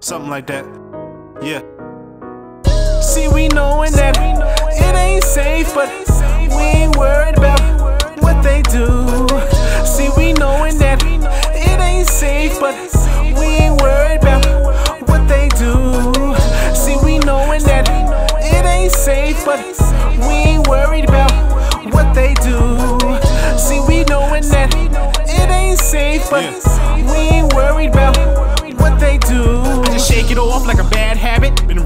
Something like that. Yeah. See, we knowin' that it ain't safe, but we ain't worried about what they do. See, we knowin' that it ain't safe, but we ain't worried about what they do. See, we knowin' that it ain't safe, but but we ain't worried about what they do. Just shake it off like a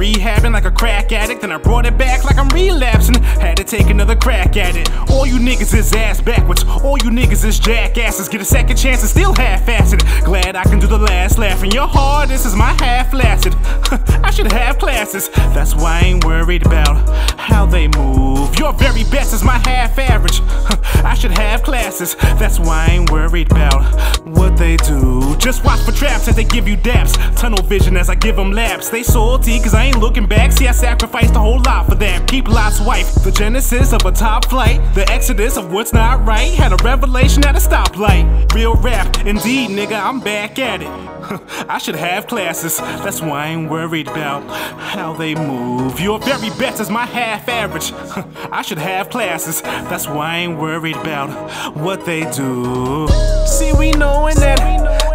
rehabbing like a crack addict. Then I brought it back like I'm relapsing. Had to take another crack at it. All you niggas is ass backwards. All you niggas is jackasses. Get a second chance and still half assed. Glad I can do the last laugh. And your hard, this is my half lasted. I should have classes. That's why I ain't worried about how they move. Your very best is my half average. I should have classes. That's why I ain't worried about what they do. Just watch for traps as they give you daps. Tunnel vision as I give them laps. They salty cause I ain't looking back. See, I sacrificed a whole lot for them. Keep Lot's wife. The genesis of a top flight. The exodus of what's not right. Had a revelation at a stoplight. Real rap, indeed, nigga, I'm back at it. I should have classes. That's why I ain't worried about how they move. Your very best is my half average. I should have classes. That's why I ain't worried about what they do. See, we knowin' that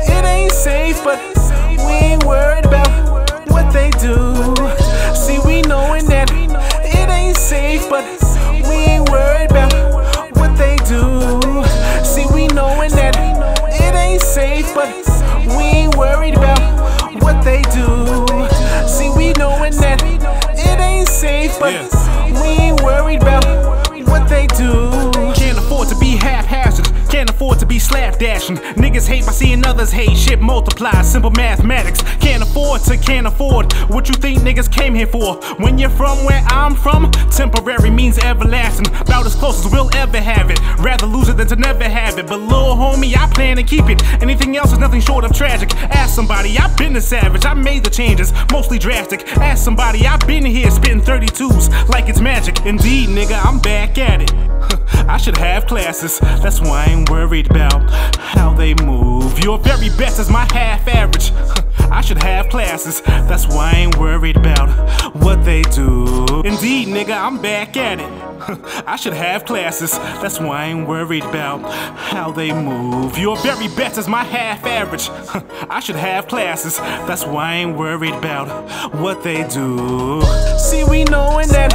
it ain't safe, but we ain't worried about what they do. But we Can't afford to be slapdashing. Niggas hate by seeing others hate. Shit multiplies, simple mathematics. Can't afford to can't afford what you think niggas came here for. When you're from where I'm from, temporary means everlasting. About as close as we'll ever have it. Rather lose it than to never have it. But little homie, I plan to keep it. Anything else is nothing short of tragic. Ask somebody, I've been a savage. I made the changes, mostly drastic. Ask somebody, I've been here spitting 32s like it's magic. Indeed, nigga, I'm back at it. I should have classes, that's why I ain't worried about how they move. Your very best is my half average. I should have classes, that's why I ain't worried about what they do. Indeed, nigga, I'm back at it. I should have classes, that's why I ain't worried about how they move. Your very best is my half average. I should have classes, that's why I ain't worried about what they do. See, we knowin' that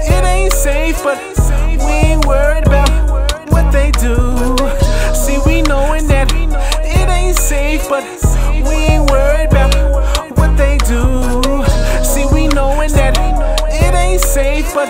it ain't safe, but ain't worried about what they do. See, we knowin' that it ain't safe, but we ain't worried about what they do. See, we knowin' that it ain't safe, but